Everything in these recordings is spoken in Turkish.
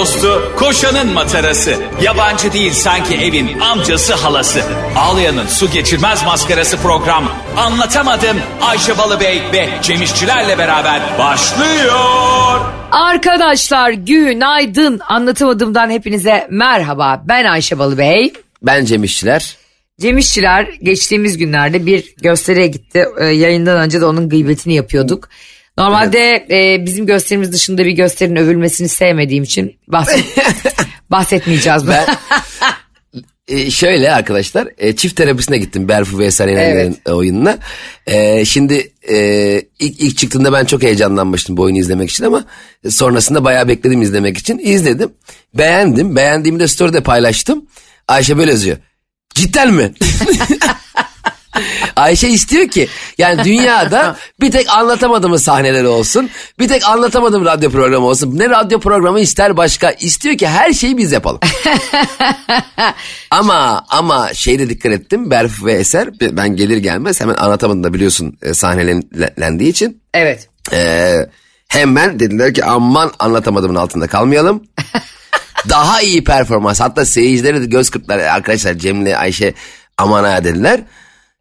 dostu, koşanın matarası. Yabancı değil sanki evin amcası halası. Ağlayan'ın su geçirmez maskarası program. Anlatamadım Ayşe Balıbey ve Cemişçilerle beraber başlıyor. Arkadaşlar günaydın. Anlatamadığımdan hepinize merhaba. Ben Ayşe Balıbey. Ben Cem İşçiler. Cem İşçiler geçtiğimiz günlerde bir gösteriye gitti. Ee, yayından önce de onun gıybetini yapıyorduk. Normalde e, bizim gösterimiz dışında bir gösterinin övülmesini sevmediğim için bahset, bahsetmeyeceğiz. Ben e, şöyle arkadaşlar e, çift terapisine gittim Berfu ve Eser Yener'in oyununa. E, şimdi e, ilk, ilk çıktığında ben çok heyecanlanmıştım bu oyunu izlemek için ama sonrasında bayağı bekledim izlemek için. izledim. Beğendim. Beğendiğimi de story'de paylaştım. Ayşe böyle yazıyor. Cidden mi? Ayşe istiyor ki yani dünyada bir tek anlatamadığımız sahneleri olsun. Bir tek anlatamadığım radyo programı olsun. Ne radyo programı ister başka. istiyor ki her şeyi biz yapalım. ama ama şeyde dikkat ettim. Berf ve Eser ben gelir gelmez hemen anlatamadım da biliyorsun e, sahnelendiği için. Evet. Ee, hemen dediler ki aman anlatamadığımın altında kalmayalım. Daha iyi performans hatta seyircileri de göz kırptılar arkadaşlar Cem'le Ayşe aman ha dediler.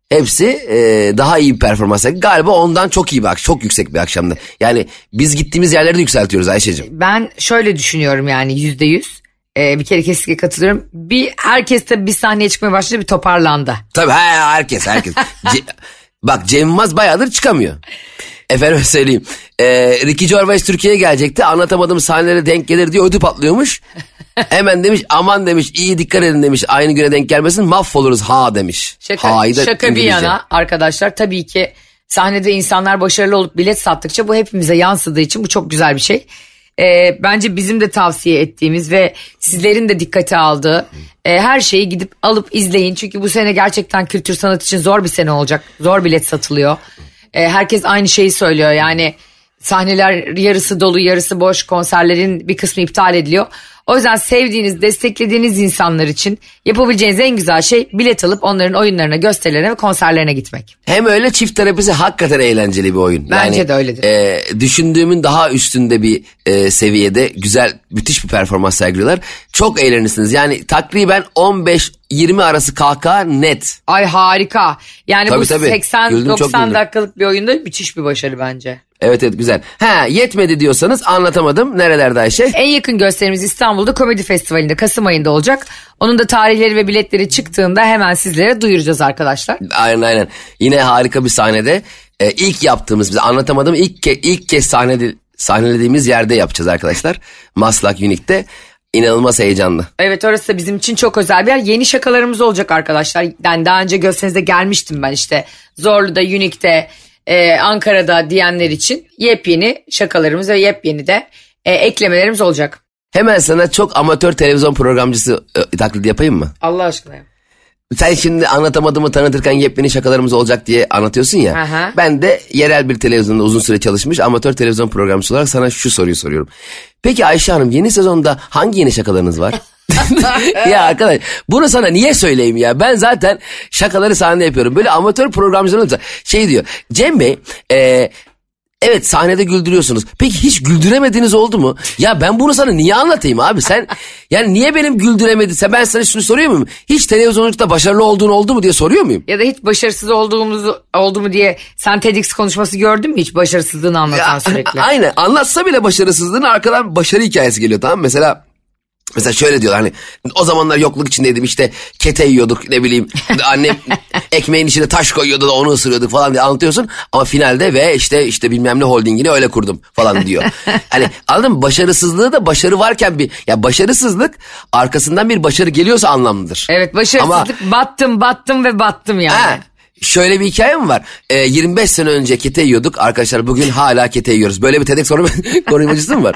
Hepsi e, daha iyi bir performans. Galiba ondan çok iyi bir akşam, çok yüksek bir akşamdı. Yani biz gittiğimiz yerleri de yükseltiyoruz Ayşe'cim. Ben şöyle düşünüyorum yani yüzde yüz. Ee, bir kere kesinlikle katılıyorum. Bir herkes tabii bir sahneye çıkmaya başladı bir toparlandı. Tabii he, herkes herkes. Ce, bak Cem Yılmaz bayağıdır çıkamıyor. Efendim söyleyeyim. Ee, Ricky Gervais Türkiye'ye gelecekti. Anlatamadığım sahnelere denk gelir diye ödü patlıyormuş. Hemen demiş aman demiş iyi dikkat edin demiş. Aynı güne denk gelmesin mahvoluruz ha demiş. Şaka, Ha'yı da şaka bir yana arkadaşlar tabii ki sahnede insanlar başarılı olup bilet sattıkça bu hepimize yansıdığı için bu çok güzel bir şey. Ee, bence bizim de tavsiye ettiğimiz ve sizlerin de dikkate aldığı e, her şeyi gidip alıp izleyin. Çünkü bu sene gerçekten kültür sanat için zor bir sene olacak. Zor bilet satılıyor. E, herkes aynı şeyi söylüyor yani sahneler yarısı dolu yarısı boş konserlerin bir kısmı iptal ediliyor. O yüzden sevdiğiniz, desteklediğiniz insanlar için yapabileceğiniz en güzel şey bilet alıp onların oyunlarına, gösterilerine ve konserlerine gitmek. Hem öyle çift terapisi hakikaten eğlenceli bir oyun. Bence yani, de öyledir. E, düşündüğümün daha üstünde bir e, seviyede güzel müthiş bir performans sergiliyorlar. Çok eğlenirsiniz. Yani takriben 15-20 arası kahkaha net. Ay harika. Yani Tabii, bu tabii. Güldüm, çok 80-90 güldüm. dakikalık bir oyunda müthiş bir başarı bence. Evet evet güzel. Ha yetmedi diyorsanız anlatamadım. Nerelerde Ayşe? En yakın gösterimiz İstanbul'da Komedi Festivali'nde Kasım ayında olacak. Onun da tarihleri ve biletleri çıktığında hemen sizlere duyuracağız arkadaşlar. Aynen aynen. Yine harika bir sahnede. Ee, ilk yaptığımız, bize anlatamadım ilk, ke, ilk kez sahnede, sahnelediğimiz yerde yapacağız arkadaşlar. Maslak Unique'de. İnanılmaz heyecanlı. Evet orası da bizim için çok özel bir yer. Yeni şakalarımız olacak arkadaşlar. Yani daha önce gösterinizde gelmiştim ben işte. Zorlu'da, Unique'de, e, Ankara'da diyenler için yepyeni şakalarımız ve yepyeni de e, eklemelerimiz olacak. Hemen sana çok amatör televizyon programcısı e, taklidi yapayım mı? Allah aşkına. ya. Sen şimdi anlatamadığımı tanıtırken yepyeni şakalarımız olacak diye anlatıyorsun ya. Aha. Ben de yerel bir televizyonda uzun süre çalışmış amatör televizyon programcısı olarak sana şu soruyu soruyorum. Peki Ayşe Hanım yeni sezonda hangi yeni şakalarınız var? ya arkadaş bunu sana niye söyleyeyim ya? Ben zaten şakaları sahnede yapıyorum. Böyle amatör programcılarımız da şey diyor. Cem Bey e, Evet sahnede güldürüyorsunuz. Peki hiç güldüremediğiniz oldu mu? Ya ben bunu sana niye anlatayım abi? Sen yani niye benim güldüremedin? Sen ben sana şunu soruyor muyum? Hiç televizyonculukta başarılı olduğun oldu mu diye soruyor muyum? Ya da hiç başarısız olduğumuzu oldu mu diye sen TEDx konuşması gördün mü hiç başarısızlığını anlatan Ya, sürekli? Aynen anlatsa bile başarısızlığın arkadan başarı hikayesi geliyor tamam mı? Mesela Mesela şöyle diyorlar hani o zamanlar yokluk içindeydim işte kete yiyorduk ne bileyim annem ekmeğin içine taş koyuyordu da onu ısırıyorduk falan diye anlatıyorsun ama finalde ve işte işte bilmem ne holdingini öyle kurdum falan diyor. hani anladın mı başarısızlığı da başarı varken bir ya başarısızlık arkasından bir başarı geliyorsa anlamlıdır. Evet başarısızlık battım battım ve battım yani. Ha, Şöyle bir hikaye mi var? Ee, 25 sene önce kete yiyorduk. Arkadaşlar bugün hala kete yiyoruz. Böyle bir TEDx soru konuşmacısı mı var?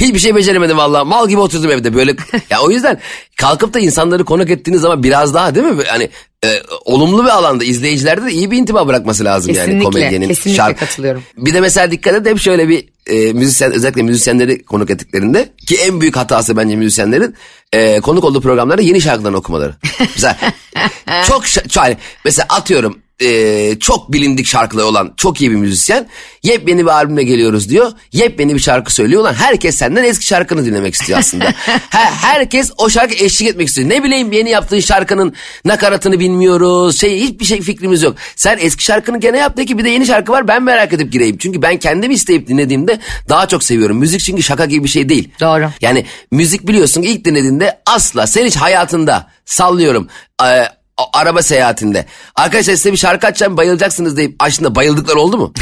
Hiçbir şey beceremedim vallahi. Mal gibi oturdum evde. Böyle ya o yüzden kalkıp da insanları konuk ettiğiniz zaman biraz daha değil mi? Hani e, olumlu bir alanda izleyicilerde de iyi bir intiba bırakması lazım yani Kesinlikle, komedyenin. kesinlikle katılıyorum. Bir de mesela dikkat et hep şöyle bir e, müzisyen özellikle müzisyenleri konuk ettiklerinde ki en büyük hatası bence müzisyenlerin e, konuk olduğu programlarda yeni şarkılarını okumaları. mesela çok yani mesela atıyorum e, çok bilindik şarkıları olan çok iyi bir müzisyen. Yepyeni bir albümle geliyoruz diyor. Yepyeni bir şarkı söylüyor lan. Herkes senden eski şarkını dinlemek istiyor aslında. Her, herkes o şarkı eşlik etmek istiyor. Ne bileyim yeni yaptığın şarkının nakaratını bilmiyoruz. Şey hiçbir şey fikrimiz yok. Sen eski şarkını gene yap de ki bir de yeni şarkı var ben merak edip gireyim. Çünkü ben kendim isteyip dinlediğimde daha çok seviyorum. Müzik çünkü şaka gibi bir şey değil. Doğru. Yani müzik biliyorsun ilk dinlediğinde asla sen hiç hayatında sallıyorum e, araba seyahatinde. Arkadaşlar size bir şarkı açacağım bayılacaksınız deyip açtığında bayıldıklar oldu mu?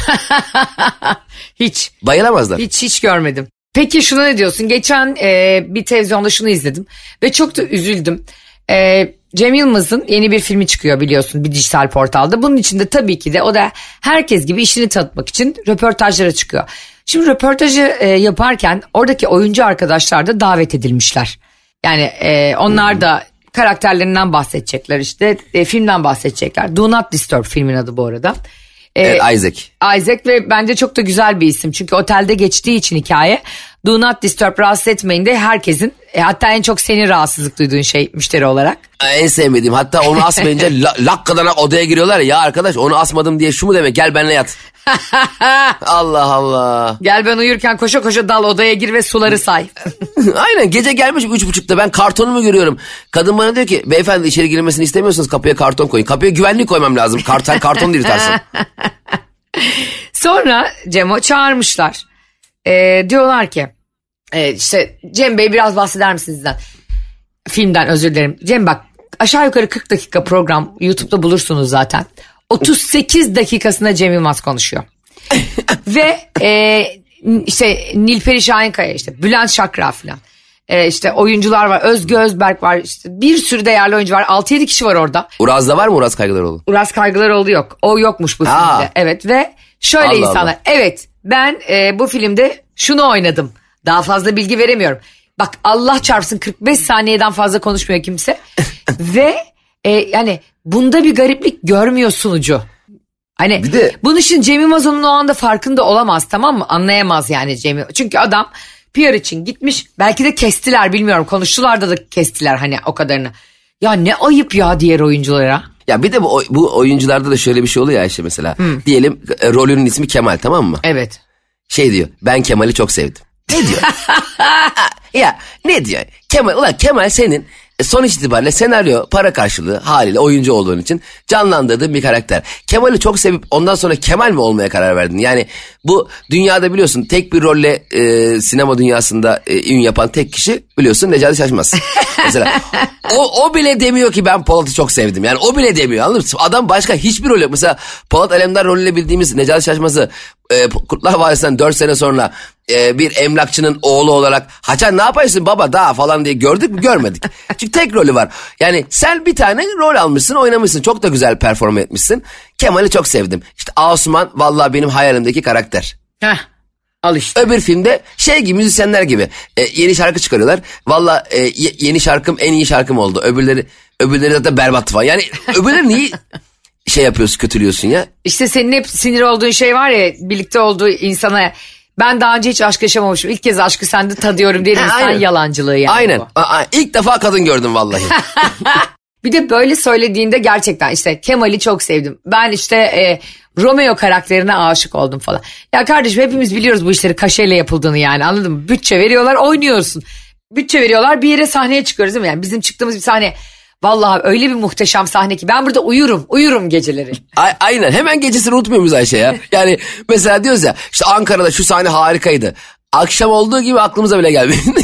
Hiç. Bayılamazlar. Hiç hiç görmedim. Peki şuna ne diyorsun? Geçen e, bir televizyonda şunu izledim ve çok da üzüldüm. E, Cem Yılmaz'ın yeni bir filmi çıkıyor biliyorsun bir dijital portalda. Bunun içinde tabii ki de o da herkes gibi işini tanıtmak için röportajlara çıkıyor. Şimdi röportajı e, yaparken oradaki oyuncu arkadaşlar da davet edilmişler. Yani e, onlar da karakterlerinden bahsedecekler işte e, filmden bahsedecekler. Do Not Disturb filmin adı bu arada. E, Evet, Isaac. Isaac ve bence çok da güzel bir isim. Çünkü otelde geçtiği için hikaye Do Not Disturb rahatsız etmeyin de herkesin e, hatta en çok senin rahatsızlık duyduğun şey müşteri olarak. En sevmediğim hatta onu asmayınca la, lakkadana odaya giriyorlar ya, ya arkadaş onu asmadım diye şu mu demek gel benimle yat. Allah Allah. Gel ben uyurken koşa koşa dal odaya gir ve suları say. Aynen gece gelmiş üç buçukta ben kartonumu görüyorum. Kadın bana diyor ki beyefendi içeri girilmesini istemiyorsanız kapıya karton koyun. Kapıya güvenlik koymam lazım. Karton, karton yırtarsın. Sonra Cem'o çağırmışlar. E, diyorlar ki e, işte Cem Bey biraz bahseder misiniz sizden? Filmden özür dilerim. Cem bak aşağı yukarı 40 dakika program YouTube'da bulursunuz zaten. 38 dakikasında Cem Yılmaz konuşuyor. Ve e, işte Nilperi Şahinkaya işte Bülent Şakra falan. E, işte oyuncular var. Özgü Özberk var. işte bir sürü değerli oyuncu var. 6-7 kişi var orada. Uraz'da var mı Uraz Kaygılaroğlu? Uras Kaygılaroğlu yok. O yokmuş bu Ha. filmde. Evet ve şöyle Allah insanlar. Allah. Evet ben e, bu filmde şunu oynadım. Daha fazla bilgi veremiyorum. Bak Allah çarpsın 45 saniyeden fazla konuşmuyor kimse. ve e, yani bunda bir gariplik görmüyor sunucu. Hani Bir de- bunun için Cem Yılmaz onun o anda farkında olamaz tamam mı? Anlayamaz yani Cem. Çünkü adam PR için gitmiş. Belki de kestiler bilmiyorum. Konuştular da kestiler hani o kadarını. Ya ne ayıp ya diğer oyunculara. Ya bir de bu, bu oyuncularda da şöyle bir şey oluyor ya işte mesela. Diyelim e, rolünün ismi Kemal tamam mı? Evet. Şey diyor ben Kemal'i çok sevdim. Ne diyor? ya ne diyor? Kemal ulan Kemal senin e, sonuç itibariyle senaryo para karşılığı haliyle oyuncu olduğun için canlandırdığın bir karakter. Kemal'i çok sevip ondan sonra Kemal mi olmaya karar verdin? Yani bu dünyada biliyorsun tek bir rolle e, sinema dünyasında e, ün yapan tek kişi biliyorsun Necati Şaşmaz. Mesela o, o bile demiyor ki ben Polat'ı çok sevdim. Yani o bile demiyor anladın mı? Adam başka hiçbir rol yok. Mesela Polat Alemdar rolüyle bildiğimiz Necati Şaşmaz'ı e, Kurtlar Vadisi'nden 4 sene sonra e, bir emlakçının oğlu olarak Haçan ne yapıyorsun baba daha falan diye gördük mü görmedik. Çünkü tek rolü var. Yani sen bir tane rol almışsın oynamışsın çok da güzel perform etmişsin. Kemal'i çok sevdim. İşte Asuman vallahi benim hayalimdeki karakter. Heh. Al işte. Öbür filmde şey gibi müzisyenler gibi e, yeni şarkı çıkarıyorlar. Valla e, ye- yeni şarkım en iyi şarkım oldu. Öbürleri öbürleri zaten berbat falan. Yani öbürleri niye şey yapıyorsun kötülüyorsun ya? İşte senin hep sinir olduğun şey var ya birlikte olduğu insana ben daha önce hiç aşk yaşamamışım. İlk kez aşkı sende tadıyorum diye insan aynen. yalancılığı yani Aynen. bu. A- a- İlk defa kadın gördüm vallahi. Bir de böyle söylediğinde gerçekten işte Kemal'i çok sevdim. Ben işte e, Romeo karakterine aşık oldum falan. Ya kardeşim hepimiz biliyoruz bu işleri kaşeyle yapıldığını yani anladın mı? Bütçe veriyorlar oynuyorsun. Bütçe veriyorlar bir yere sahneye çıkıyoruz değil mi? Yani bizim çıktığımız bir sahne vallahi öyle bir muhteşem sahne ki ben burada uyurum uyurum geceleri. A- aynen hemen gecesini unutmuyor muyuz Ayşe ya? Yani mesela diyoruz ya işte Ankara'da şu sahne harikaydı. Akşam olduğu gibi aklımıza bile gelmedi.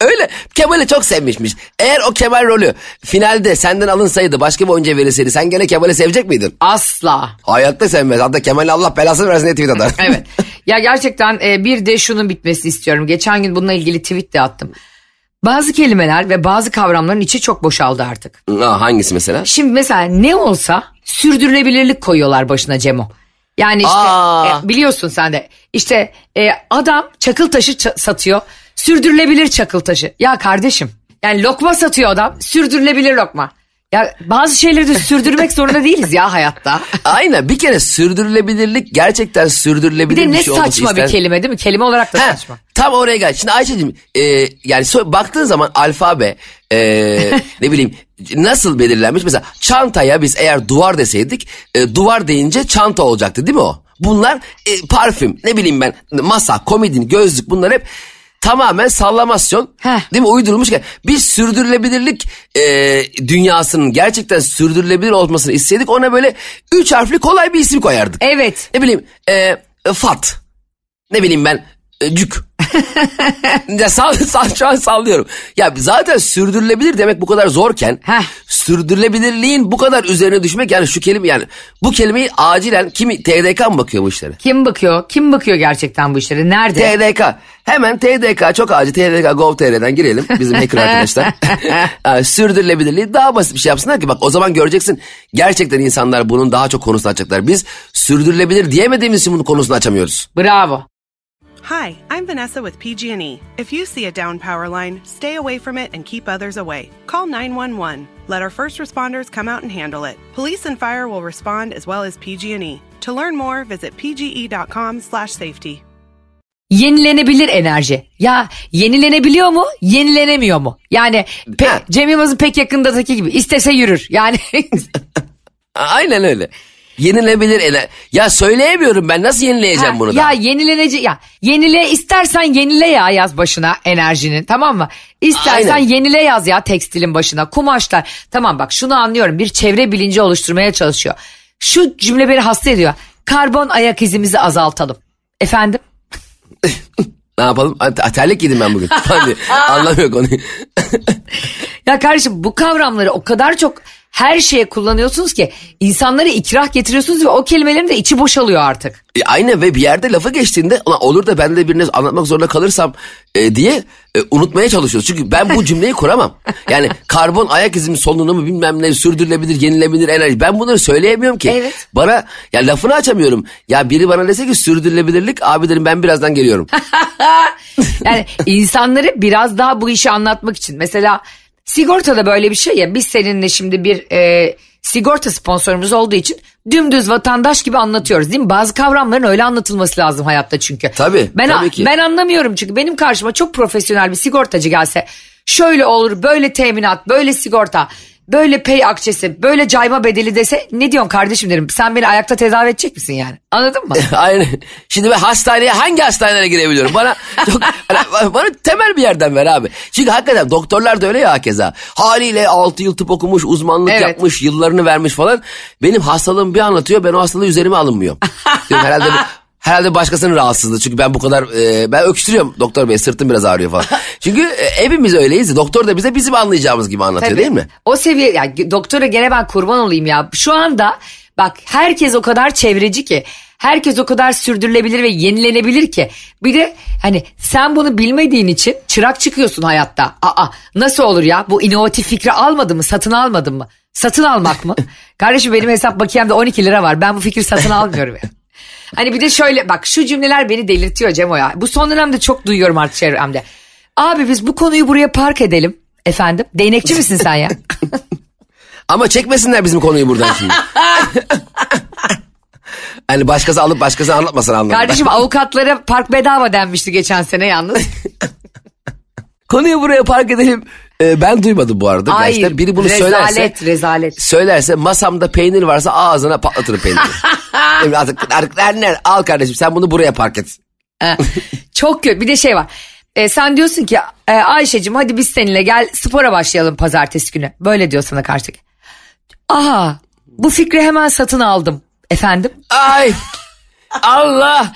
Öyle Kemal'i çok sevmişmiş. Eğer o Kemal rolü finalde senden alınsaydı başka bir oyuncuya verilseydi sen gene Kemal'i sevecek miydin? Asla. Hayatta sevmez. Hatta Kemal'i Allah belasını versin diye tweet atar. Evet. Ya gerçekten e, bir de şunun bitmesini istiyorum. Geçen gün bununla ilgili tweet de attım. Bazı kelimeler ve bazı kavramların içi çok boşaldı artık. Aa, hangisi mesela? Şimdi mesela ne olsa sürdürülebilirlik koyuyorlar başına Cemo. Yani işte Aa. e, biliyorsun sen de işte e, adam çakıl taşı ça- satıyor. Sürdürülebilir çakıl taşı. Ya kardeşim yani lokma satıyor adam sürdürülebilir lokma. Ya bazı şeyleri de sürdürmek zorunda değiliz ya hayatta. Aynen bir kere sürdürülebilirlik gerçekten Bir sürdürülebilir de bir ne şey olması saçma bir ister. kelime değil mi? Kelime olarak da Ha, saçma. tam oraya gel. Şimdi Ayşe'cim e, yani so- baktığın zaman alfabe e, ne bileyim nasıl belirlenmiş? Mesela çantaya biz eğer duvar deseydik e, duvar deyince çanta olacaktı değil mi o? Bunlar e, parfüm ne bileyim ben masa, komodin, gözlük bunlar hep tamamen sallamasyon Heh. değil mi uydurulmuş. Biz sürdürülebilirlik e, dünyasının gerçekten sürdürülebilir olmasını istedik ona böyle üç harfli kolay bir isim koyardık. Evet. Ne bileyim e, Fat. Ne bileyim ben Cük. ya sall, sall, şu an sallıyorum. Ya zaten sürdürülebilir demek bu kadar zorken Heh. sürdürülebilirliğin bu kadar üzerine düşmek yani şu kelime yani bu kelimeyi acilen kimi TDK mı bakıyor bu işlere? Kim bakıyor? Kim bakıyor gerçekten bu işlere? Nerede? TDK. Hemen TDK çok acil TDK Gov.tr'den girelim bizim hacker arkadaşlar. Yani sürdürülebilirliği daha basit bir şey yapsınlar ki bak o zaman göreceksin gerçekten insanlar bunun daha çok konusunu açacaklar. Biz sürdürülebilir diyemediğimiz için bunun konusunu açamıyoruz. Bravo. Hi, I'm Vanessa with PG&E. If you see a down power line, stay away from it and keep others away. Call 911. Let our first responders come out and handle it. Police and fire will respond as well as PG&E. To learn more, visit pge.com/safety. Yenilenebilir enerji. Ya yenilenebiliyor mu? Yenilenemiyor mu? Yani pe- Ha. Cem Yılmaz'ın pek yakındaki gibi istese yürür. Yani Aynen öyle. Yenilebilir ele. Ya söyleyemiyorum ben nasıl yenileyeceğim Ha, bunu ya da? yenilenici ya yenile istersen yenile ya yaz başına enerjinin tamam mı? İstersen Aynen. yenile yaz ya tekstilin başına kumaşlar. Tamam bak şunu anlıyorum bir çevre bilinci oluşturmaya çalışıyor. Şu cümle beni hasta ediyor. Karbon ayak izimizi azaltalım. Efendim? Ne yapalım? Terlik yedim ben bugün. Hani anlamıyor konuyu. Ya kardeşim bu kavramları o kadar çok her şeye kullanıyorsunuz ki insanları ikrah getiriyorsunuz ve o kelimelerin de içi boşalıyor artık. E, aynen ve bir yerde lafı geçtiğinde "Ulan olur da ben de birine anlatmak zorunda kalırsam e, diye e, unutmaya çalışıyoruz. Çünkü ben bu cümleyi kuramam. Yani karbon ayak izimi solunumı mu bilmem ne sürdürülebilir yenilebilir enerji. Ben bunları söyleyemiyorum ki. Evet. Bana ya lafını açamıyorum. Ya biri bana dese ki sürdürülebilirlik abi derim ben birazdan geliyorum. Yani insanları biraz daha bu işi anlatmak için. Mesela sigortada böyle bir şey ya biz seninle şimdi bir e, sigorta sponsorumuz olduğu için dümdüz vatandaş gibi anlatıyoruz değil mi? Bazı kavramların öyle anlatılması lazım hayatta çünkü. Tabii, Ben, tabii ki. ben anlamıyorum çünkü benim karşıma çok profesyonel bir sigortacı gelse şöyle olur böyle teminat böyle sigorta böyle pay akçesi böyle cayma bedeli dese ne diyorsun kardeşim derim sen beni ayakta tedavi edecek misin yani anladın mı? Aynen. Şimdi ben hastaneye hangi hastanelere girebiliyorum? Bana çok bana temel bir yerden ver abi. Çünkü hakikaten doktorlar da öyle ya hakeza. Haliyle 6 yıl tıp okumuş, uzmanlık Evet. yapmış, yıllarını vermiş falan. Benim hastalığımı bir anlatıyor. Ben o hastalığı üzerime alınmıyorum. Diyorum, herhalde Herhalde başkasının rahatsızlığı. Çünkü ben bu kadar e, ben öksürüyorum doktor bey sırtım biraz ağrıyor falan. Çünkü e, hepimiz öyleyiz. Doktor da bize bizim anlayacağımız gibi anlatıyor Tabii. değil mi? O seviye yani doktora gene ben kurban olayım ya. Şu anda bak herkes o kadar çevreci ki. Herkes o kadar sürdürülebilir ve yenilenebilir ki. Bir de hani sen bunu bilmediğin için çırak çıkıyorsun hayatta. Aa nasıl olur ya bu inovatif fikri almadın mı satın almadın mı? Satın almak mı? Kardeşim benim hesap bakiyemde 12 lira var ben bu fikri satın almıyorum ya. Hani bir de şöyle bak şu cümleler beni delirtiyor Cemo ya. Bu son dönemde çok duyuyorum artık çevremde. Abi biz bu konuyu buraya park edelim. Efendim değnekçi misin sen ya? Ama çekmesinler bizim konuyu buradan şimdi. hani başkası alıp başkası anlatmasın anlamında. Kardeşim avukatlara park bedava denmişti geçen sene yalnız. Konuyu buraya park edelim. Ee, ben duymadım bu arada. Hayır Gerçekten biri bunu rezalet söylerse. rezalet. Söylerse masamda peynir varsa ağzına patlatırım peyniri. Şimdi artık, artık nerede? Al kardeşim sen bunu buraya park et. Ee, Çok kötü bir de şey var. Ee, sen diyorsun ki e, Ayşe'cim hadi biz seninle gel spora başlayalım pazartesi günü. Böyle diyor sana karşıdaki. Aha bu fikri hemen satın aldım. Efendim? Ay Allah.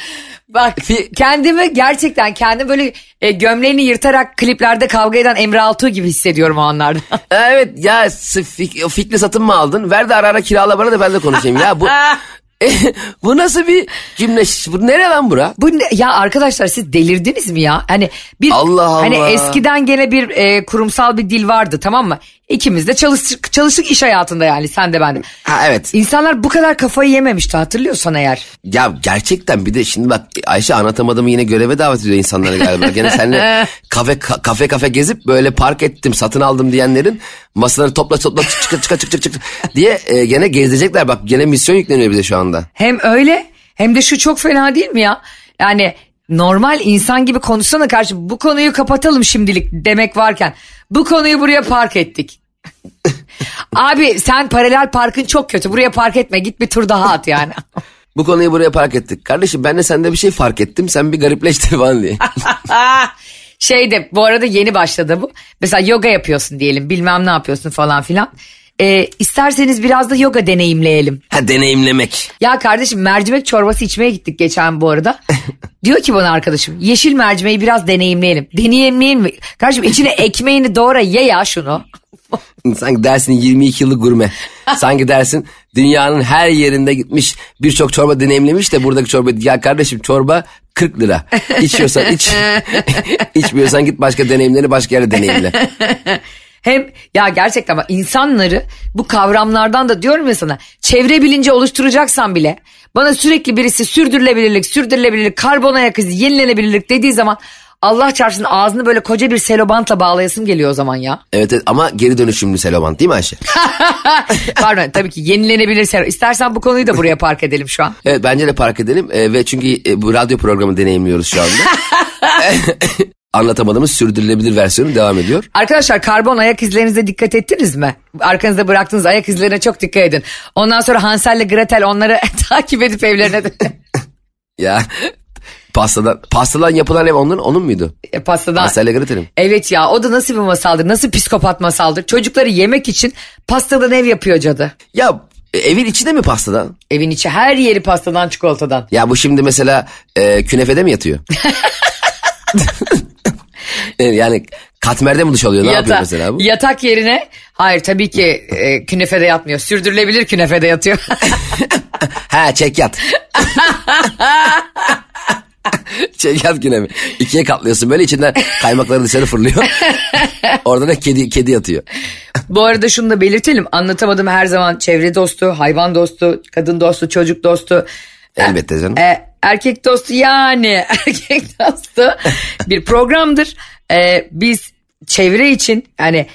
Bak kendimi gerçekten kendim böyle e, gömleğini yırtarak kliplerde kavga eden Emre Altuğ gibi hissediyorum o anlarda. Evet ya fik- fikri satın mı aldın? Ver de ara ara kirala bana da ben de konuşayım ya. Bu bu nasıl bir cümle? Bu nere lan bura? Bu ne- ya arkadaşlar siz delirdiniz mi ya? Hani bir Allah hani Allah. eskiden gene bir e, kurumsal bir dil vardı tamam mı? İkimiz de çalıştık, çalıştık iş hayatında yani sen de ben de. Ha evet. İnsanlar bu kadar kafayı yememişti hatırlıyorsan eğer. Ya gerçekten bir de şimdi bak Ayşe anlatamadığımı yine göreve davet ediyor insanlara galiba. Gene seninle kafe ka- kafe kafe gezip böyle park ettim satın aldım diyenlerin masaları topla topla çık çık çık çık çık çık diye e, gene gezecekler. Bak gene misyon yükleniyor bize şu anda. Hem öyle hem de şu çok fena değil mi ya? Yani normal insan gibi konuşsana karşı bu konuyu kapatalım şimdilik demek varken bu konuyu buraya park ettik. Abi sen paralel parkın çok kötü buraya park etme git bir tur daha at yani. Bu konuyu buraya park ettik. Kardeşim ben de sende bir şey fark ettim. Sen bir garipleştin falan diye. şey de bu arada yeni başladı bu. Mesela yoga yapıyorsun diyelim bilmem ne yapıyorsun falan filan. Ee, isterseniz biraz da yoga deneyimleyelim. ha deneyimlemek. Ya kardeşim mercimek çorbası içmeye gittik geçen bu arada. Diyor ki bana arkadaşım yeşil mercimeği biraz deneyimleyelim. Deneyimleyelim mi? Kardeşim içine ekmeğini doğra ye ya şunu. Sanki dersin 22 yıllık gurme. Sanki dersin dünyanın her yerinde gitmiş birçok çorba deneyimlemiş de buradaki çorba ya kardeşim çorba 40 lira. İçiyorsan iç. İçmiyorsan git başka deneyimleri başka yerde deneyimle. Hem ya gerçekten bak insanları bu kavramlardan da diyorum ya sana çevre bilinci oluşturacaksan bile bana sürekli birisi sürdürülebilirlik, sürdürülebilirlik, karbon ayak izi, yenilenebilirlik dediği zaman Allah çarpsın ağzını böyle koca bir selobantla bağlayasım geliyor o zaman ya. Evet, evet ama geri dönüşümlü seloman değil mi Ayşe? Pardon tabii ki yenilenebilir selo. İstersen bu konuyu da buraya park edelim şu an. Evet bence de park edelim E, ve çünkü e, bu radyo programı deneyimliyoruz şu anda. Anlatamadığımız sürdürülebilir versiyonu devam ediyor. Arkadaşlar karbon ayak izlerinize dikkat ettiniz mi? Arkanızda bıraktığınız ayak izlerine çok dikkat edin. Ondan sonra Hansel ile Gretel onları takip edip evlerine. Ya pastadan pastadan yapılan ev onun onun muydu? E, pastadan. Hansel Gretel'im. Evet ya o da nasıl bir masaldır? Nasıl psikopat masaldır? Çocukları yemek için pastadan ev yapıyor cadı. Ya e, evin içinde mi pastadan? Evin içi her yeri pastadan çikolatadan. Ya bu şimdi mesela e, künefede mi yatıyor? E, yani katmerde mi duş alıyor? Ne yapıyor mesela bu? Yatak yerine hayır tabii ki e, künefede yatmıyor. Sürdürülebilir künefede yatıyor. ha çek yat. çek yat künefe. İkiye katlıyorsun böyle içinden kaymakları dışarı fırlıyor. Orada da kedi, kedi yatıyor. Bu arada şunu da belirtelim. Anlatamadım her zaman çevre dostu, hayvan dostu, kadın dostu, çocuk dostu. Elbette canım. E, erkek dostu yani erkek dostu bir programdır. E, biz çevre için yani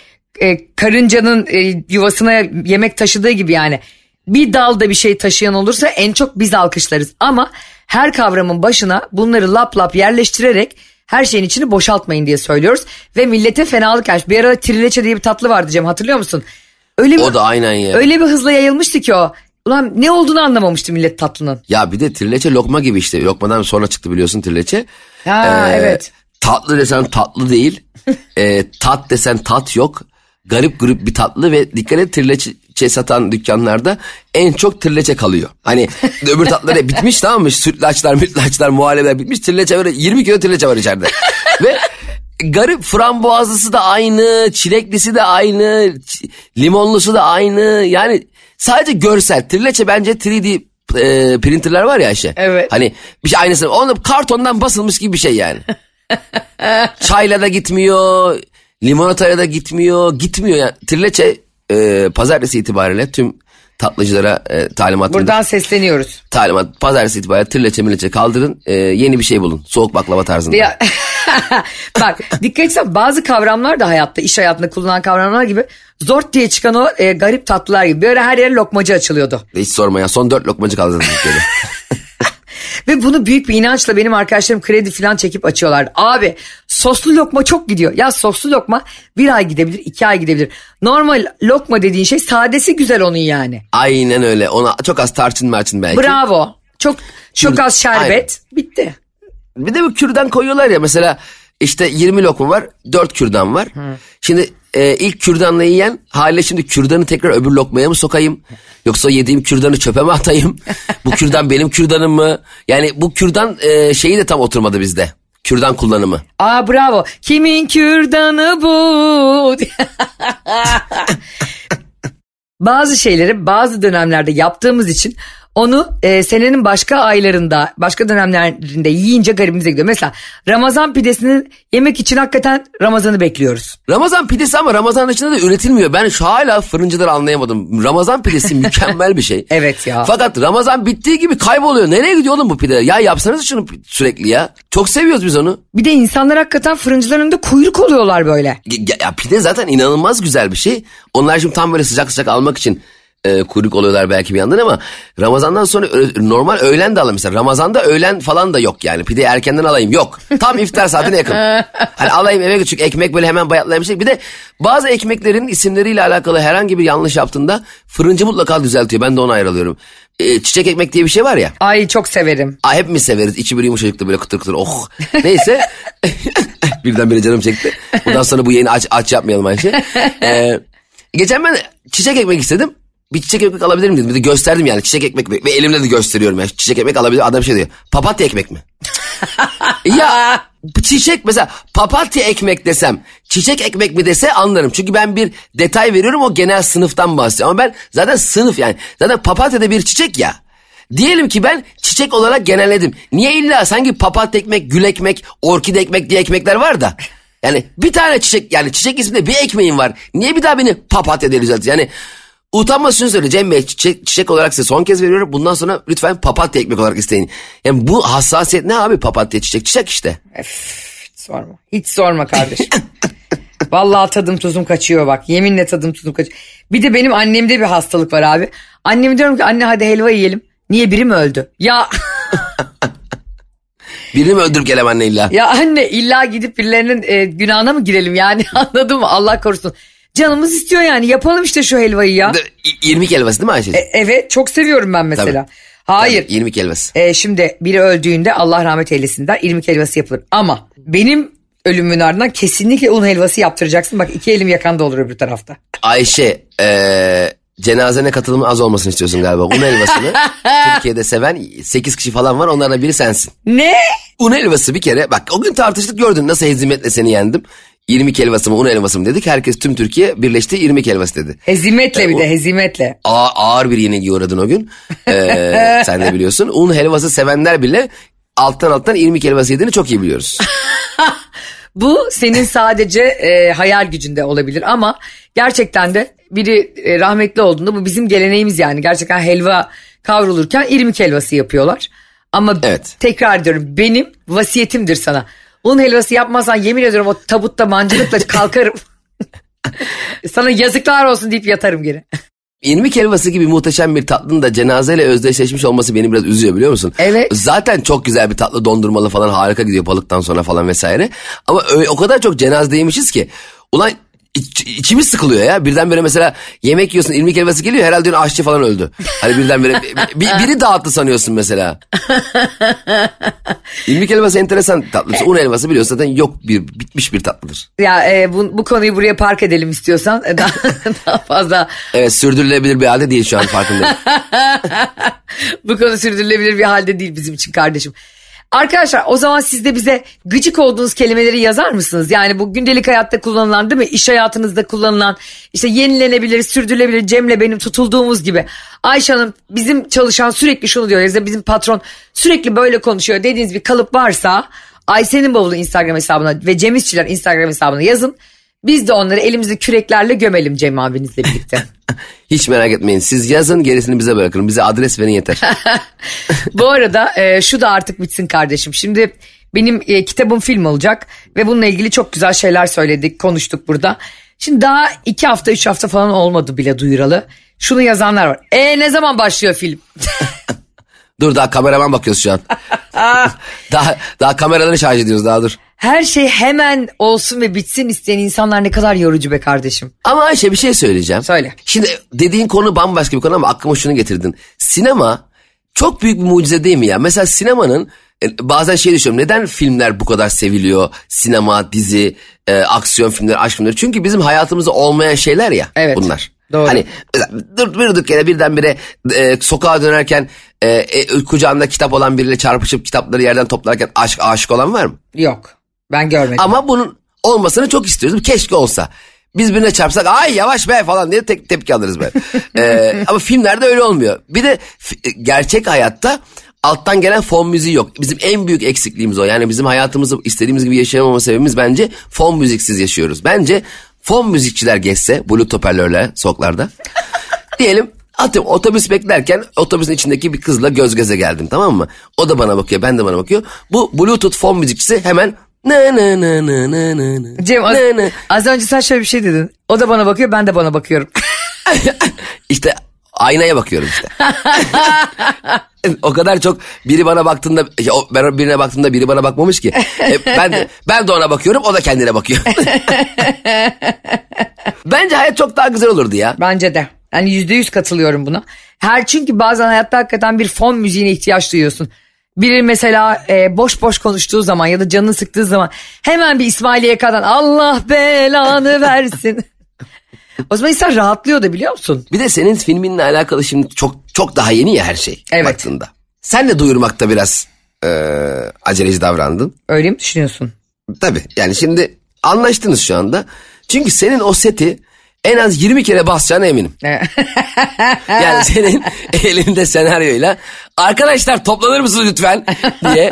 e, karıncanın e, yuvasına yemek taşıdığı gibi yani bir dalda bir şey taşıyan olursa en çok biz alkışlarız. Ama her kavramın başına bunları lap lap yerleştirerek her şeyin içini boşaltmayın diye söylüyoruz. Ve millete fenalık yaş. Bir ara trileçe diye bir tatlı vardı Cem hatırlıyor musun? Öyle O da aynen ya. Öyle bir hızla yayılmıştı ki o. Ulan ne olduğunu anlamamıştı millet tatlının. Ya bir de trileçe lokma gibi işte. Lokmadan sonra çıktı biliyorsun trileçe. Ha Ee, evet. Tatlı desen tatlı değil. Ee, tat desen tat yok. Garip grup bir tatlı ve dikkat et trileçe satan dükkanlarda en çok trileçe kalıyor. Hani öbür tatlılar bitmiş tamam mı? Sütlaçlar, mütlaçlar, muhallebiler bitmiş. Trileçe böyle 20 kilo trileçe var içeride. ve garip frambuazlısı da aynı, çileklisi de aynı, limonlusu da aynı. Yani sadece görsel. Trileçe bence 3D e, printerler var ya Ayşe. Evet. Hani bir şey aynısı. Onu kartondan basılmış gibi bir şey yani. Çayla da gitmiyor. Limonatayla da gitmiyor. Gitmiyor yani. Trileçe e, pazartesi itibariyle tüm tatlıcılara e, talimatım. Buradan sesleniyoruz. Talimat pazartesi itibariyle trileçe mileçe kaldırın. e, yeni bir şey bulun. Soğuk baklava tarzında. Ya, bak dikkat etsen bazı kavramlar da hayatta iş hayatında kullanılan kavramlar gibi zort diye çıkan o e, garip tatlılar gibi. Böyle her yere lokmacı açılıyordu. Hiç sorma ya. Son dört lokmacı kaldı zaten. Ve bunu büyük bir inançla benim arkadaşlarım kredi falan çekip açıyorlardı. Abi soslu lokma çok gidiyor. Ya soslu lokma bir ay gidebilir iki ay gidebilir. Normal lokma dediğin şey sadesi güzel onun yani. Aynen öyle. Ona çok az tarçın merçin belki. Bravo. Çok çok az şerbet. Bitti. Bir de bu kürdan koyuyorlar ya mesela işte 20 lokma var 4 kürdan var. Şimdi e, ilk kürdanla yiyen haliyle şimdi kürdanı tekrar öbür lokmaya mı sokayım? Yoksa yediğim kürdanı çöpe mi atayım? bu kürdan benim kürdanım mı? Yani bu kürdan e, şeyi de tam oturmadı bizde. Kürdan kullanımı. Aa bravo. Kimin kürdanı bu? bazı şeyleri bazı dönemlerde yaptığımız için Onu e, senenin başka aylarında, başka dönemlerinde yiyince garibimize gidiyor. Mesela Ramazan pidesinin yemek için hakikaten Ramazan'ı bekliyoruz. Ramazan pidesi ama Ramazan dışında da üretilmiyor. Ben şu hala fırıncıları anlayamadım. Ramazan pidesi mükemmel bir şey. Evet ya. Fakat Ramazan bittiği gibi kayboluyor. Nereye gidiyor oğlum bu pideler? Ya yapsanız şunu sürekli ya. Çok seviyoruz biz onu. Bir de insanlar hakikaten fırıncıların önünde kuyruk oluyorlar böyle. Ya, ya pide zaten inanılmaz güzel bir şey. Onlar şimdi tam böyle sıcak sıcak almak için e, kuyruk oluyorlar belki bir yandan ama Ramazan'dan sonra ö- normal öğlen de alalım mesela. Ramazan'da öğlen falan da yok yani. Pide erkenden alayım yok. Tam iftar saatine yakın. Hani alayım eve küçük ekmek böyle hemen bayatlayan bir şey. Bir de bazı ekmeklerin isimleriyle alakalı herhangi bir yanlış yaptığında fırıncı mutlaka düzeltiyor. Ben de ona ayrılıyorum. E, çiçek ekmek diye bir şey var ya. Ay çok severim. Aa, hepimiz severiz. İçi bir yumuşacıklı böyle kıtır kıtır. Oh. Neyse. Birdenbire canım çekti. Bundan sonra bu yayını aç, aç yapmayalım Ayşe. Ee, geçen ben çiçek ekmek istedim. Bir çiçek ekmek alabilir dedim. Bir de gösterdim yani çiçek ekmek ve elimle de gösteriyorum yani. Çiçek ekmek alabilir. Adam şey diyor. Papatya ekmek mi? ya çiçek mesela papatya ekmek desem çiçek ekmek mi dese anlarım. Çünkü ben bir detay veriyorum o genel sınıftan bahsediyor. Ama ben zaten sınıf yani zaten papatya da bir çiçek ya. Diyelim ki ben çiçek olarak genelledim. Niye illa sanki papatya ekmek, gül ekmek, orkide ekmek diye ekmekler var da. Yani bir tane çiçek yani çiçek isminde bir ekmeğim var. Niye bir daha beni papatya diye düzeltiyorsun? Yani utanma şunu söyle Cem Bey çiçek, çiçek olarak size son kez veriyorum. Bundan sonra lütfen papatya ekmek olarak isteyin. Yani bu hassasiyet ne abi papatya çiçek? Çiçek işte. Hiç sorma. Hiç sorma kardeşim. Vallahi tadım tuzum kaçıyor bak. Yeminle tadım tuzum kaçıyor. Bir de benim annemde bir hastalık var abi. Anneme diyorum ki anne hadi helva yiyelim. Niye biri mi öldü? Ya Birini mi öldürüp gelem anne illa? ya anne illa gidip birilerinin e, günahına mı girelim yani anladın mı? Allah korusun. Canımız istiyor yani yapalım işte şu helvayı ya. De- 20 helvası değil mi Ayşe? E, evet çok seviyorum ben mesela. Hayır. 20 helvası. E, şimdi biri öldüğünde Allah rahmet eylesin der irmik helvası yapılır. Ama benim ölümümün ardından kesinlikle un helvası yaptıracaksın. Bak iki elim yakanda olur öbür tarafta. Ayşe eee cenazene katılımın az olmasını istiyorsun galiba. Un helvasını Türkiye'de seven 8 kişi falan var onlardan biri sensin. Ne? Un helvası bir kere bak o gün tartıştık gördün nasıl hezimetle seni yendim. 20 helvası mı un helvası mı dedik. Herkes tüm Türkiye birleşti 20 helvası dedi. Hezimetle bir o- de hezimetle. Ağır, ağır bir yenilgi uğradın o gün. Ee, sen de biliyorsun. Un helvası sevenler bile alttan alttan 20 helvası yediğini çok iyi biliyoruz. Bu senin sadece e, hayal gücünde olabilir ama gerçekten de biri e, rahmetli olduğunda bu bizim geleneğimiz yani. Gerçekten helva kavrulurken irmik helvası yapıyorlar. Ama Evet. tekrar ediyorum benim vasiyetimdir sana. Un helvası yapmazsan yemin ediyorum o tabutta mancınıkla kalkarım. sana yazıklar olsun deyip yatarım geri. İrmik helvası gibi muhteşem bir tatlının da cenazeyle özdeşleşmiş olması beni biraz üzüyor biliyor musun? Evet. Zaten çok güzel bir tatlı dondurmalı falan harika gidiyor balıktan sonra falan vesaire. Ama öyle, o kadar çok cenazedeymişiz ki. Ulan iç- içimiz sıkılıyor ya. Birdenbire mesela yemek yiyorsun irmik helvası geliyor herhalde diyorsun aşçı falan öldü. Hani birdenbire bir, biri dağıttı sanıyorsun mesela. irmik helvası enteresan tatlı. Un helvası biliyorsun zaten yok bir bitmiş bir tatlıdır. Ya e, bu, bu konuyu buraya park edelim istiyorsan E, daha, daha fazla Evet sürdürülebilir bir halde değil şu an farkındayım. Bu konu sürdürülebilir bir halde değil bizim için kardeşim. Arkadaşlar o zaman siz de bize gıcık olduğunuz kelimeleri yazar mısınız? Yani bu gündelik hayatta kullanılan değil mi? İş hayatınızda kullanılan işte yenilenebilir, sürdürülebilir Cem'le benim tutulduğumuz gibi. Ayşe Hanım bizim çalışan sürekli şunu diyor ya bizim patron sürekli böyle konuşuyor dediğiniz bir kalıp varsa Ayşe'nin bavulu Instagram hesabına ve Cem İşçiler Instagram hesabına yazın. Biz de onları elimizde küreklerle gömelim Cem abinizle birlikte. Hiç merak etmeyin. Siz yazın gerisini bize bırakın. Bize adres verin yeter. Bu arada e, şu da artık bitsin kardeşim. Şimdi benim e, kitabım film olacak ve bununla ilgili çok güzel şeyler söyledik, konuştuk burada. Şimdi daha iki hafta, üç hafta falan olmadı bile duyuralı. Şunu yazanlar var. E ne zaman başlıyor film? dur daha kameraman bakıyoruz şu an. daha daha kameraları şarj ediyoruz daha dur. Her şey hemen olsun ve bitsin isteyen insanlar ne kadar yorucu be kardeşim. Ama Ayşe bir şey söyleyeceğim. Söyle. Şimdi dediğin konu bambaşka bir konu ama aklıma şunu getirdin. Sinema çok büyük bir mucize değil mi ya? Mesela sinemanın e, bazen şey düşünüyorum. Neden filmler bu kadar seviliyor? Sinema, dizi, e, aksiyon filmleri, aşk filmleri. Çünkü bizim hayatımızda olmayan şeyler ya Evet, bunlar. doğru. Hani dur durduk yere birdenbire e, sokağa dönerken e, e, kucağında kitap olan biriyle çarpışıp kitapları yerden toplarken aşk aşık olan var mı? Yok ben görmedim. Ama bunun olmasını çok istiyoruz. Keşke olsa. Biz birine çarpsak ay yavaş be falan diye tek tepki alırız ben. Ee, ama filmlerde öyle olmuyor. Bir de fi- gerçek hayatta alttan gelen fon müziği yok. Bizim en büyük eksikliğimiz o. Yani bizim hayatımızı istediğimiz gibi yaşayamama sebebimiz bence fon müziksiz yaşıyoruz. Bence fon müzikçiler geçse bluetooth hoparlörle soklarda. Diyelim atıyorum otobüs beklerken otobüsün içindeki bir kızla göz göze geldim tamam mı? O da bana bakıyor ben de bana bakıyor. Bu bluetooth fon müzikçisi hemen ne ne ne ne ne ne ne Cem az, ne ne. az önce sen şöyle bir şey dedin. O da bana bakıyor ben de bana bakıyorum. İşte aynaya bakıyorum işte. o kadar çok biri bana baktığında ben birine baktığımda biri bana bakmamış ki. E, ben de, ben de ona bakıyorum o da kendine bakıyor. Bence hayat çok daha güzel olurdu ya. Bence de. Yani yüzde yüz katılıyorum buna. Her çünkü bazen hayatta hakikaten bir fon müziğine ihtiyaç duyuyorsun. Biri mesela e, boş boş konuştuğu zaman ya da canını sıktığı zaman hemen bir İsmail YK'dan Allah belanı versin. o zaman insan rahatlıyor da biliyor musun? Bir de senin filminle alakalı şimdi çok çok daha yeni ya her şey Evet. baktığında. Sen de duyurmakta biraz e, aceleci davrandın. Öyle mi düşünüyorsun? Tabii yani şimdi anlaştınız şu anda. Çünkü senin o seti en az 20 kere basacağına eminim. Yani senin elinde senaryoyla arkadaşlar toplanır mısınız lütfen diye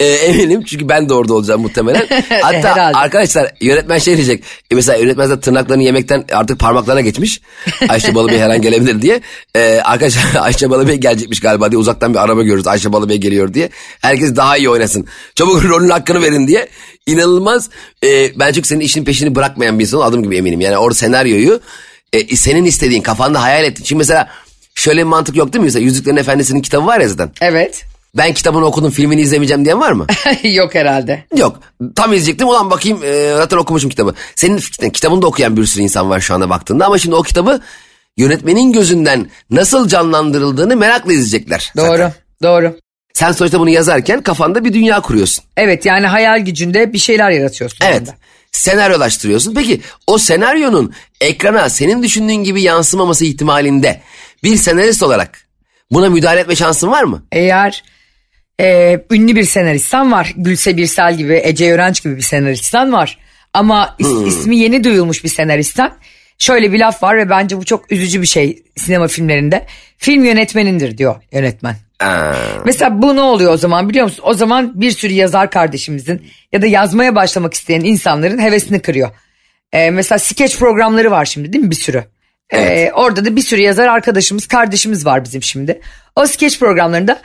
e, eminim. Çünkü ben de orada olacağım muhtemelen. Hatta Herhalde. arkadaşlar yönetmen şey diyecek. E, mesela yönetmen de tırnaklarını yemekten artık parmaklarına geçmiş. Ayşe Balıbey her an gelebilir diye. E, arkadaşlar Ayşe Balıbey gelecekmiş galiba diye uzaktan bir araba görürüz. Ayşe Balıbey geliyor diye. Herkes daha iyi oynasın. Çabuk rolün hakkını verin diye. İnanılmaz. E, ben çünkü senin işin peşini bırakmayan bir insan adım gibi eminim. Yani orada senaryoyu e, senin istediğin kafanda hayal ettin. Çünkü mesela şöyle bir mantık yok değil mi? Mesela Yüzüklerin Efendisi'nin kitabı var ya zaten. Evet. Ben kitabını okudum filmini izlemeyeceğim diyen var mı? Yok herhalde. Yok. Tam izleyecektim. Ulan bakayım e, zaten okumuşum kitabı. Senin kitabını da okuyan bir sürü insan var şu anda baktığında. Ama şimdi o kitabı yönetmenin gözünden nasıl canlandırıldığını merakla izleyecekler. Doğru. zaten. Doğru. Sen sonuçta bunu yazarken kafanda bir dünya kuruyorsun. Evet yani hayal gücünde bir şeyler yaratıyorsun. Evet. Senaryolaştırıyorsun. Peki o senaryonun ekrana senin düşündüğün gibi yansımaması ihtimalinde bir senarist olarak buna müdahale etme şansın var mı? Eğer e, ünlü bir senaristsen var. Gülse Birsel gibi, Ece Yörenç gibi bir senaristsen var. Ama is- ismi yeni duyulmuş bir senaristen. Şöyle bir laf var ve bence bu çok üzücü bir şey sinema filmlerinde. Film yönetmenindir diyor yönetmen. Aa, Mesela bu ne oluyor o zaman biliyor musun? O zaman bir sürü yazar kardeşimizin ya da yazmaya başlamak isteyen insanların hevesini kırıyor. Ee, mesela skeç programları var şimdi değil mi bir sürü? Ee, orada da bir sürü yazar arkadaşımız, kardeşimiz var bizim şimdi. O skeç programlarında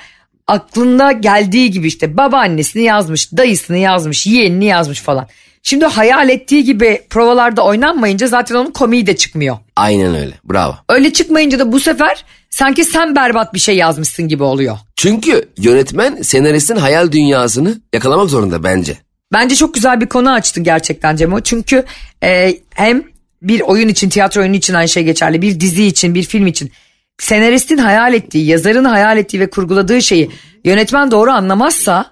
aklında geldiği gibi işte babaannesini yazmış, dayısını yazmış, yeğenini yazmış falan. Şimdi hayal ettiği gibi provalarda oynanmayınca zaten onun komiği de çıkmıyor. aynen öyle. Bravo. Öyle çıkmayınca da bu sefer sanki sen berbat bir şey yazmışsın gibi oluyor. Çünkü yönetmen senaristin hayal dünyasını yakalamak zorunda bence. Bence çok güzel bir konu açtın gerçekten Cemo. Çünkü e, hem bir oyun için, tiyatro oyunu için aynı şey geçerli. Bir dizi için, bir film için. Senaristin hayal ettiği, yazarın hayal ettiği ve kurguladığı şeyi yönetmen doğru anlamazsa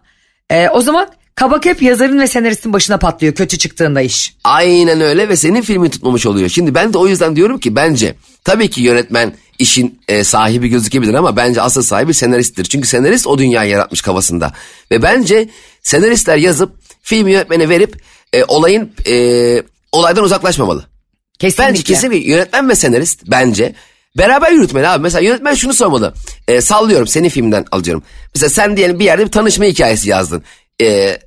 e, o zaman kabak hep yazarın ve senaristin başına patlıyor kötü çıktığında iş. Aynen öyle ve senin filmi tutmamış oluyor. Şimdi ben de o yüzden diyorum ki bence tabii ki yönetmen işin e, sahibi gözükebilir ama bence asıl sahibi senaristtir. Çünkü senarist o dünyayı yaratmış kafasında. Ve bence senaristler yazıp filmi yönetmene verip e, olayın e, olaydan uzaklaşmamalı. Kesinlikle. Bence kesinlikle yönetmen ve senarist bence beraber yürütmeli abi. Mesela yönetmen şunu sormalı. E, sallıyorum senin filmden alıyorum. Mesela sen diyelim bir yerde bir tanışma hikayesi yazdın. E,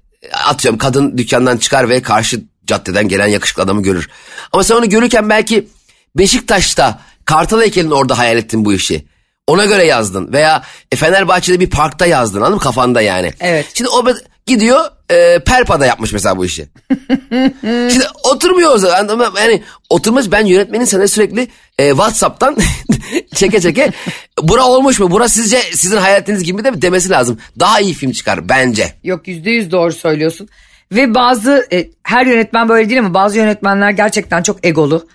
atıyorum kadın dükkandan çıkar ve karşı caddeden gelen yakışıklı adamı görür. Ama sen onu görürken belki Beşiktaş'ta Kartal heykelinin orada hayal ettin bu işi. Ona göre yazdın veya e, Fenerbahçe'de bir parkta yazdın anladın mı kafanda yani. Evet. Şimdi o gidiyor e, Perpa'da yapmış mesela bu işi. Şimdi oturmuyor o zaman. Ama Yani oturmaz ben yönetmenin sana sürekli e, Whatsapp'tan çeke çeke bura olmuş mu? Bura sizce sizin hayal ettiğiniz gibi mi de demesi lazım. Daha iyi film çıkar bence. Yok yüzde yüz doğru söylüyorsun. Ve bazı e, her yönetmen böyle değil ama bazı yönetmenler gerçekten çok egolu.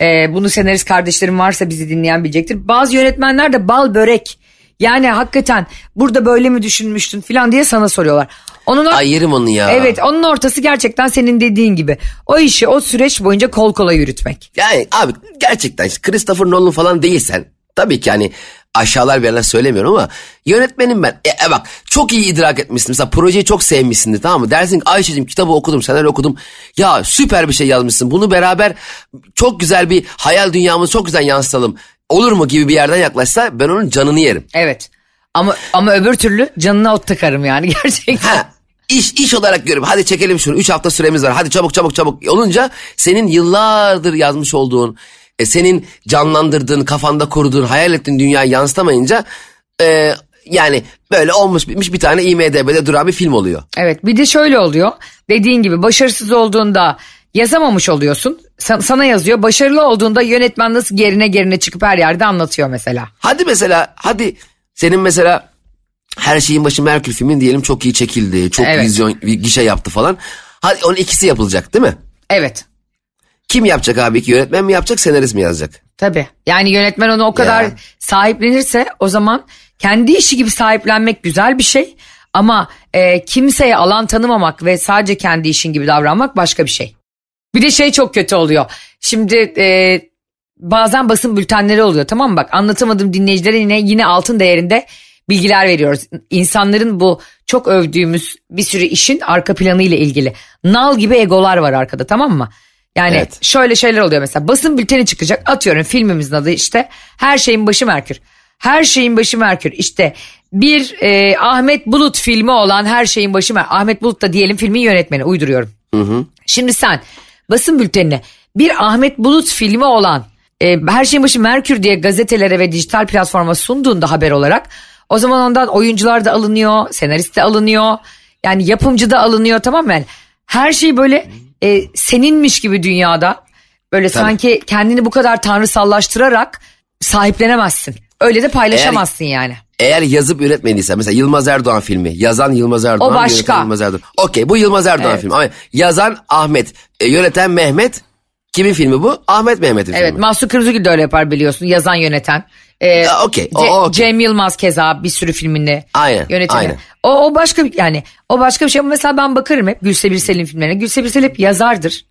E, bunu senarist kardeşlerim varsa bizi dinleyen bilecektir. Bazı yönetmenler de bal börek. Yani hakikaten burada böyle mi düşünmüştün falan diye sana soruyorlar. Onun or- Ay yerim onu ya. Evet onun ortası gerçekten senin dediğin gibi. O işi o süreç boyunca kol kola yürütmek. Yani abi gerçekten Christopher Nolan falan değilsen tabii ki hani aşağılar bir yerler söylemiyorum ama yönetmenim ben. E, e bak çok iyi idrak etmişsin. Mesela projeyi çok sevmişsindir tamam mı? Dersin ki Ayşe'cim kitabı okudum, senaryo okudum. Ya süper bir şey yazmışsın. Bunu beraber çok güzel bir hayal dünyamızı çok güzel yansıtalım. Olur mu gibi bir yerden yaklaşsa ben onun canını yerim. Evet. Ama ama öbür türlü canına ot takarım yani gerçekten. Ha, iş iş olarak görüp hadi çekelim şunu 3 hafta süremiz var hadi çabuk çabuk çabuk olunca senin yıllardır yazmış olduğun e, senin canlandırdığın kafanda kurduğun hayal ettiğin dünyayı yansıtamayınca e, yani böyle olmuş bitmiş bir tane IMDB'de duran bir film oluyor. Evet bir de şöyle oluyor dediğin gibi başarısız olduğunda yazamamış oluyorsun Sa- sana yazıyor başarılı olduğunda yönetmen nasıl gerine gerine çıkıp her yerde anlatıyor mesela. Hadi mesela hadi senin mesela her şeyin başı Merkür filmin diyelim çok iyi çekildi. Çok Evet. vizyon gişe yaptı falan. Hadi onun ikisi yapılacak değil mi? Evet Kim yapacak abi? ki Yönetmen mi yapacak, senarist mi yazacak? tabii yani yönetmen onu o kadar Ya. sahiplenirse o zaman kendi işi gibi sahiplenmek güzel bir şey. Ama e, kimseye alan tanımamak ve sadece kendi işin gibi davranmak başka bir şey. Bir de şey çok kötü oluyor. Şimdi e, bazen basın bültenleri oluyor tamam mı? Bak anlatamadığım dinleyicilere yine yine altın değerinde bilgiler veriyoruz. İnsanların bu çok övdüğümüz bir sürü işin arka planı ile ilgili. Nal gibi egolar var arkada tamam mı? Yani Evet. şöyle şeyler oluyor mesela basın bülteni çıkacak atıyorum filmimizin adı işte Her Şeyin Başı Merkür. Her Şeyin Başı Merkür işte bir e, Ahmet Bulut filmi olan Her Şeyin Başı Merkür. Ahmet Bulut da diyelim filmin yönetmeni uyduruyorum. Şimdi sen basın bültenine bir Ahmet Bulut filmi olan e, Her Şeyin Başı Merkür diye gazetelere ve dijital platforma sunduğunda haber olarak o zaman ondan oyuncular da alınıyor, senarist de alınıyor. Yani yapımcı da alınıyor tamam mı? Yani her şey böyle e, seninmiş gibi dünyada böyle sanki kendini bu kadar tanrısallaştırarak sahiplenemezsin. Öyle de paylaşamazsın yani. Eğer yazıp yönetmediyse mesela Yılmaz Erdoğan filmi yazan Yılmaz Erdoğan O başka. Yılmaz Erdoğan. Okey bu Yılmaz Erdoğan Evet. filmi ama yazan Ahmet e, yöneten Mehmet kimin filmi bu? Ahmet Mehmet'in Evet filmi. Mahsun Kırmızıgül de öyle yapar biliyorsun yazan yöneten. Ee, Ha, okey, o- Ce- o okey. Cem Yılmaz keza bir sürü filminde Aynen, yönetmeni. aynen. O, o başka bir yani o başka bir şey ama mesela ben bakarım hep Gülse Birsel'in filmlerine. Gülse Birsel hep yazardır.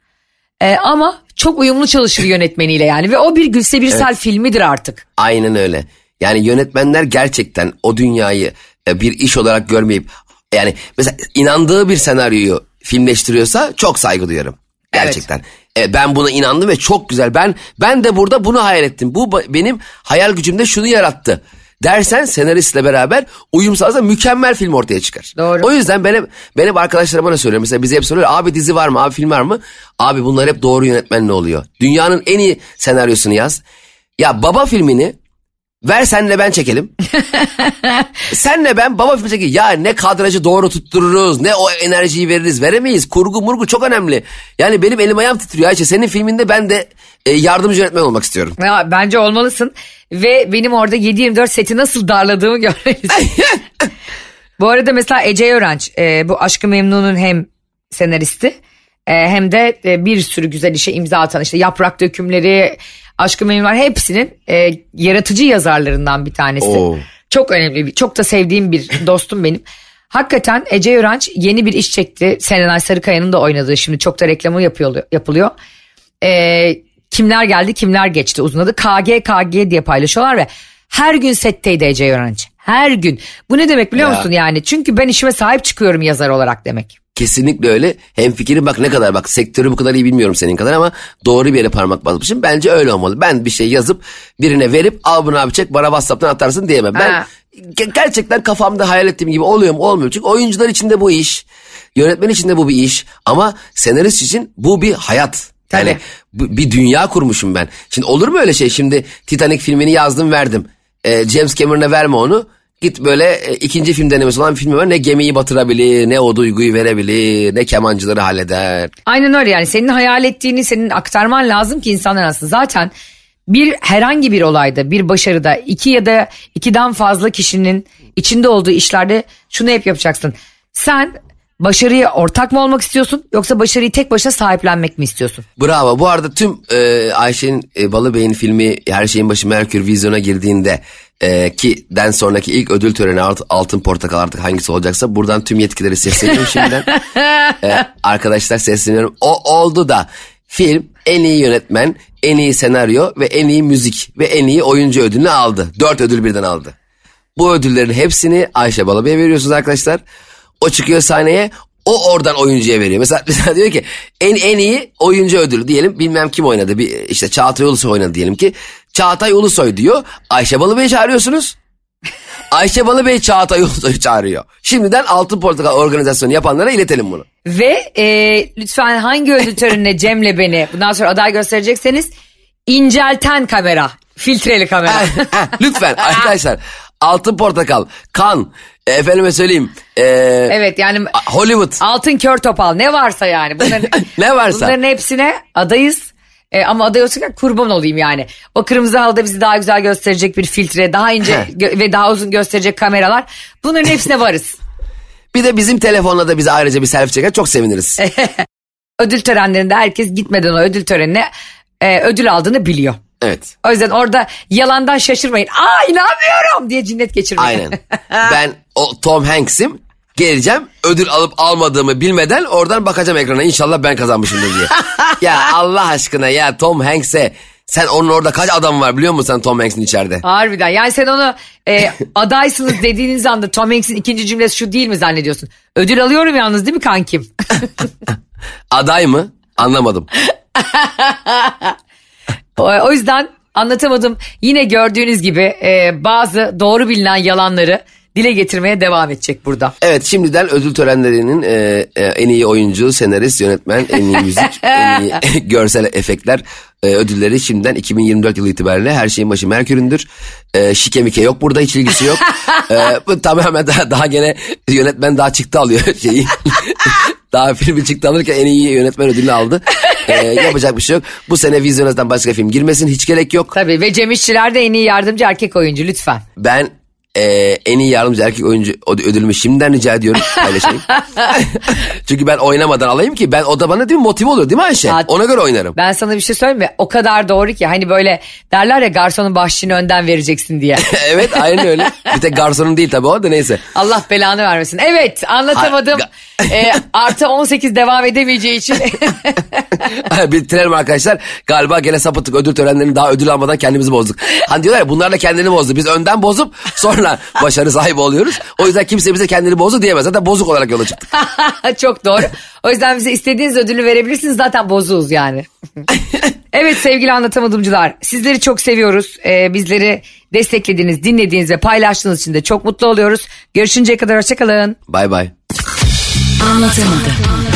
Ee, ama çok uyumlu çalışır yönetmeniyle yani ve o bir Gülse Birsel filmidir artık. Aynen öyle. Yani yönetmenler gerçekten o dünyayı e, bir iş olarak görmeyip yani mesela inandığı bir senaryoyu filmleştiriyorsa çok saygı duyuyorum. Gerçekten. E, ben buna inandım ve çok güzel. Ben ben de burada bunu hayal ettim. Bu benim hayal gücümde şunu yarattı. Dersen senaristle beraber uyum sağlarsa mükemmel film ortaya çıkar. Doğru. O yüzden ben hep, ben hep arkadaşlarıma ne söylüyorum. Mesela bize hep soruyor abi dizi var mı abi film var mı? Abi bunlar hep doğru yönetmenle oluyor. Dünyanın en iyi senaryosunu yaz. Ya baba filmini Ver senle ben çekelim. senle ben baba filmi çekelim. Ya ne kadrajı doğru tuttururuz. Ne o enerjiyi veririz. Veremeyiz. Kurgu murgu çok önemli. Yani benim elim ayağım titriyor Ayşe. Senin filminde ben de e, yardımcı yönetmen olmak istiyorum. Ya, bence olmalısın ve benim orada 7-24 seti nasıl darladığımı görmelisin. bu arada mesela Ece Öğrenç e, bu Aşkı Memnun'un hem senaristi hem de e, bir sürü güzel işe imza atan işte Yaprak Dökümleri, Aşkı Memnunlar hepsinin e, yaratıcı yazarlarından bir tanesi. Oo. Çok önemli, bir, çok da sevdiğim bir dostum benim. Hakikaten Ece Öğrenç yeni bir iş çekti. Serenay Sarıkaya'nın da oynadığı şimdi çok da reklamı yapıyor, yapılıyor. Ee, kimler geldi kimler geçti uzun adı KG KG diye paylaşıyorlar ve her gün setteydi Ece Öğrenç. Her gün. Bu ne demek biliyor Ya. musun yani? Çünkü ben işime sahip çıkıyorum yazar olarak demek. Kesinlikle öyle. Hem fikrim bak ne kadar bak sektörü bu kadar iyi bilmiyorum senin kadar ama doğru bir yere parmak basmışım. Bence öyle olmalı. Ben bir şey yazıp birine verip al bunu abi çek bana Whatsapp'tan atarsın diyemem. Ben Ha. ge- gerçekten kafamda hayal ettiğim gibi oluyor mu olmuyor mu? Çünkü oyuncular için de bu iş. Yönetmen için de bu bir iş. Ama senarist için bu bir hayat. Yani Tabii. bu- bir dünya kurmuşum ben. Şimdi olur mu öyle şey? Şimdi Titanic filmini yazdım verdim. Ee, James Cameron'a verme onu. Git böyle e, ikinci film denemesi olan bir film var. Ne gemiyi batırabilir, ne o duyguyu verebilir, ne kemancıları halleder. Aynen öyle yani senin hayal ettiğini senin aktarman lazım ki insanlar aslında zaten bir herhangi bir olayda bir başarıda iki ya da ikiden fazla kişinin içinde olduğu işlerde şunu hep yapacaksın. Sen başarıya ortak mı olmak istiyorsun yoksa başarıyı tek başına sahiplenmek mi istiyorsun? Bravo. Bu arada tüm e, Ayşe'nin e, Balıbey'in filmi Her Şeyin Başı Merkür vizyona girdiğinde e, ki den sonraki ilk ödül töreni Alt- Altın Portakal artık hangisi olacaksa buradan tüm yetkileri sesleniyorum şimdiden. E, arkadaşlar sesleniyorum. O oldu da film en iyi yönetmen, en iyi senaryo ve en iyi müzik ve en iyi oyuncu ödülünü aldı. Dört ödül birden aldı. Bu ödüllerin hepsini Ayşe Balıbey'e veriyorsunuz arkadaşlar. O çıkıyor sahneye o oradan oyuncuya veriyor. Mesela, mesela diyor ki en en iyi oyuncu ödülü diyelim bilmem kim oynadı. Bir, işte Çağatay Ulusoy oynadı diyelim ki. Çağatay Ulusoy diyor. Ayşe Balıbey'i çağırıyorsunuz. Ayşe Balıbey Çağatay Ulusoy'u çağırıyor. Şimdiden Altın Portakal organizasyonu yapanlara iletelim bunu. Ve e, lütfen hangi ödül törenine Cem'le beni bundan sonra aday gösterecekseniz incelten kamera. Filtreli kamera. Heh, Lütfen arkadaşlar Altın Portakal, Kan, efendime söyleyeyim. e, evet yani Hollywood. altın kör topal ne varsa yani. Bunların, Ne varsa. Bunların hepsine adayız. E, ama aday olsak kurban olayım yani. O kırmızı halıda bizi daha güzel gösterecek bir filtre, daha ince ve daha uzun gösterecek kameralar. Bunların hepsine varız. Bir de bizim telefonla da bize ayrıca bir selfie çeker çok seviniriz. Ödül törenlerinde herkes gitmeden o ödül törenine e, ödül aldığını biliyor. Evet. O yüzden orada yalandan şaşırmayın. Aa inanmıyorum diye cinnet geçirmeyin. Aynen. ben o Tom Hanks'im. Geleceğim ödül alıp almadığımı bilmeden oradan bakacağım ekrana inşallah ben kazanmışımdır diye. ya Allah aşkına ya Tom Hanks'e sen onun orada kaç adam var biliyor musun sen Tom Hanks'in içeride? Harbiden yani sen onu e, adaysınız dediğiniz anda Tom Hanks'in ikinci cümlesi şu değil mi zannediyorsun? Ödül alıyorum yalnız değil mi kankim? Aday mı? Anlamadım. o, o yüzden anlatamadım. Yine gördüğünüz gibi e, bazı doğru bilinen yalanları dile getirmeye devam edecek burada. Evet şimdiden ödül törenlerinin e, e, en iyi oyuncu, senarist, yönetmen, en iyi müzik, en iyi görsel efektler e, ödülleri şimdiden 2024 yılı itibariyle her şeyin başı Merkür'ündür. E, şike mike yok burada hiç ilgisi yok. e, bu tamamen daha, daha gene yönetmen daha çıktı alıyor şeyi. daha filmi çıktı alırken en iyi yönetmen ödülünü aldı. E, yapacak bir şey yok. Bu sene vizyonazdan başka film girmesin hiç gerek yok. Tabii ve Cem İşçiler de en iyi yardımcı erkek oyuncu lütfen. Ben e, en iyi yardımcı erkek oyuncu öd- ödülümü şimdiden rica ediyorum paylaşayım. Çünkü ben oynamadan alayım ki ben o da bana değil mi motive olur değil mi Ayşe? Ya- Ona göre oynarım. Ben sana bir şey söyleyeyim mi? O kadar doğru ki hani böyle derler ya garsonun bahşişini önden vereceksin diye. evet aynen öyle. Bir tek garsonun değil tabii o da neyse. Allah belanı vermesin. Evet anlatamadım. Ee, artı 18 devam edemeyeceği için. Bitirelim arkadaşlar. Galiba gene sapıttık ödül törenlerini daha ödül almadan kendimizi bozduk. Hani diyorlar ya bunlar da kendini bozdu. Biz önden bozup sonra başarı sahibi oluyoruz. O yüzden kimse bize kendini bozdu diyemez. Zaten bozuk olarak yola çıktık. Çok doğru. O yüzden bize istediğiniz ödülü verebilirsiniz. Zaten bozuğuz yani. evet sevgili anlatamadımcılar. Sizleri çok seviyoruz. Ee, bizleri desteklediğiniz, dinlediğiniz ve paylaştığınız için de çok mutlu oluyoruz. Görüşünceye kadar hoşçakalın. Bay bay. Anlatamadım.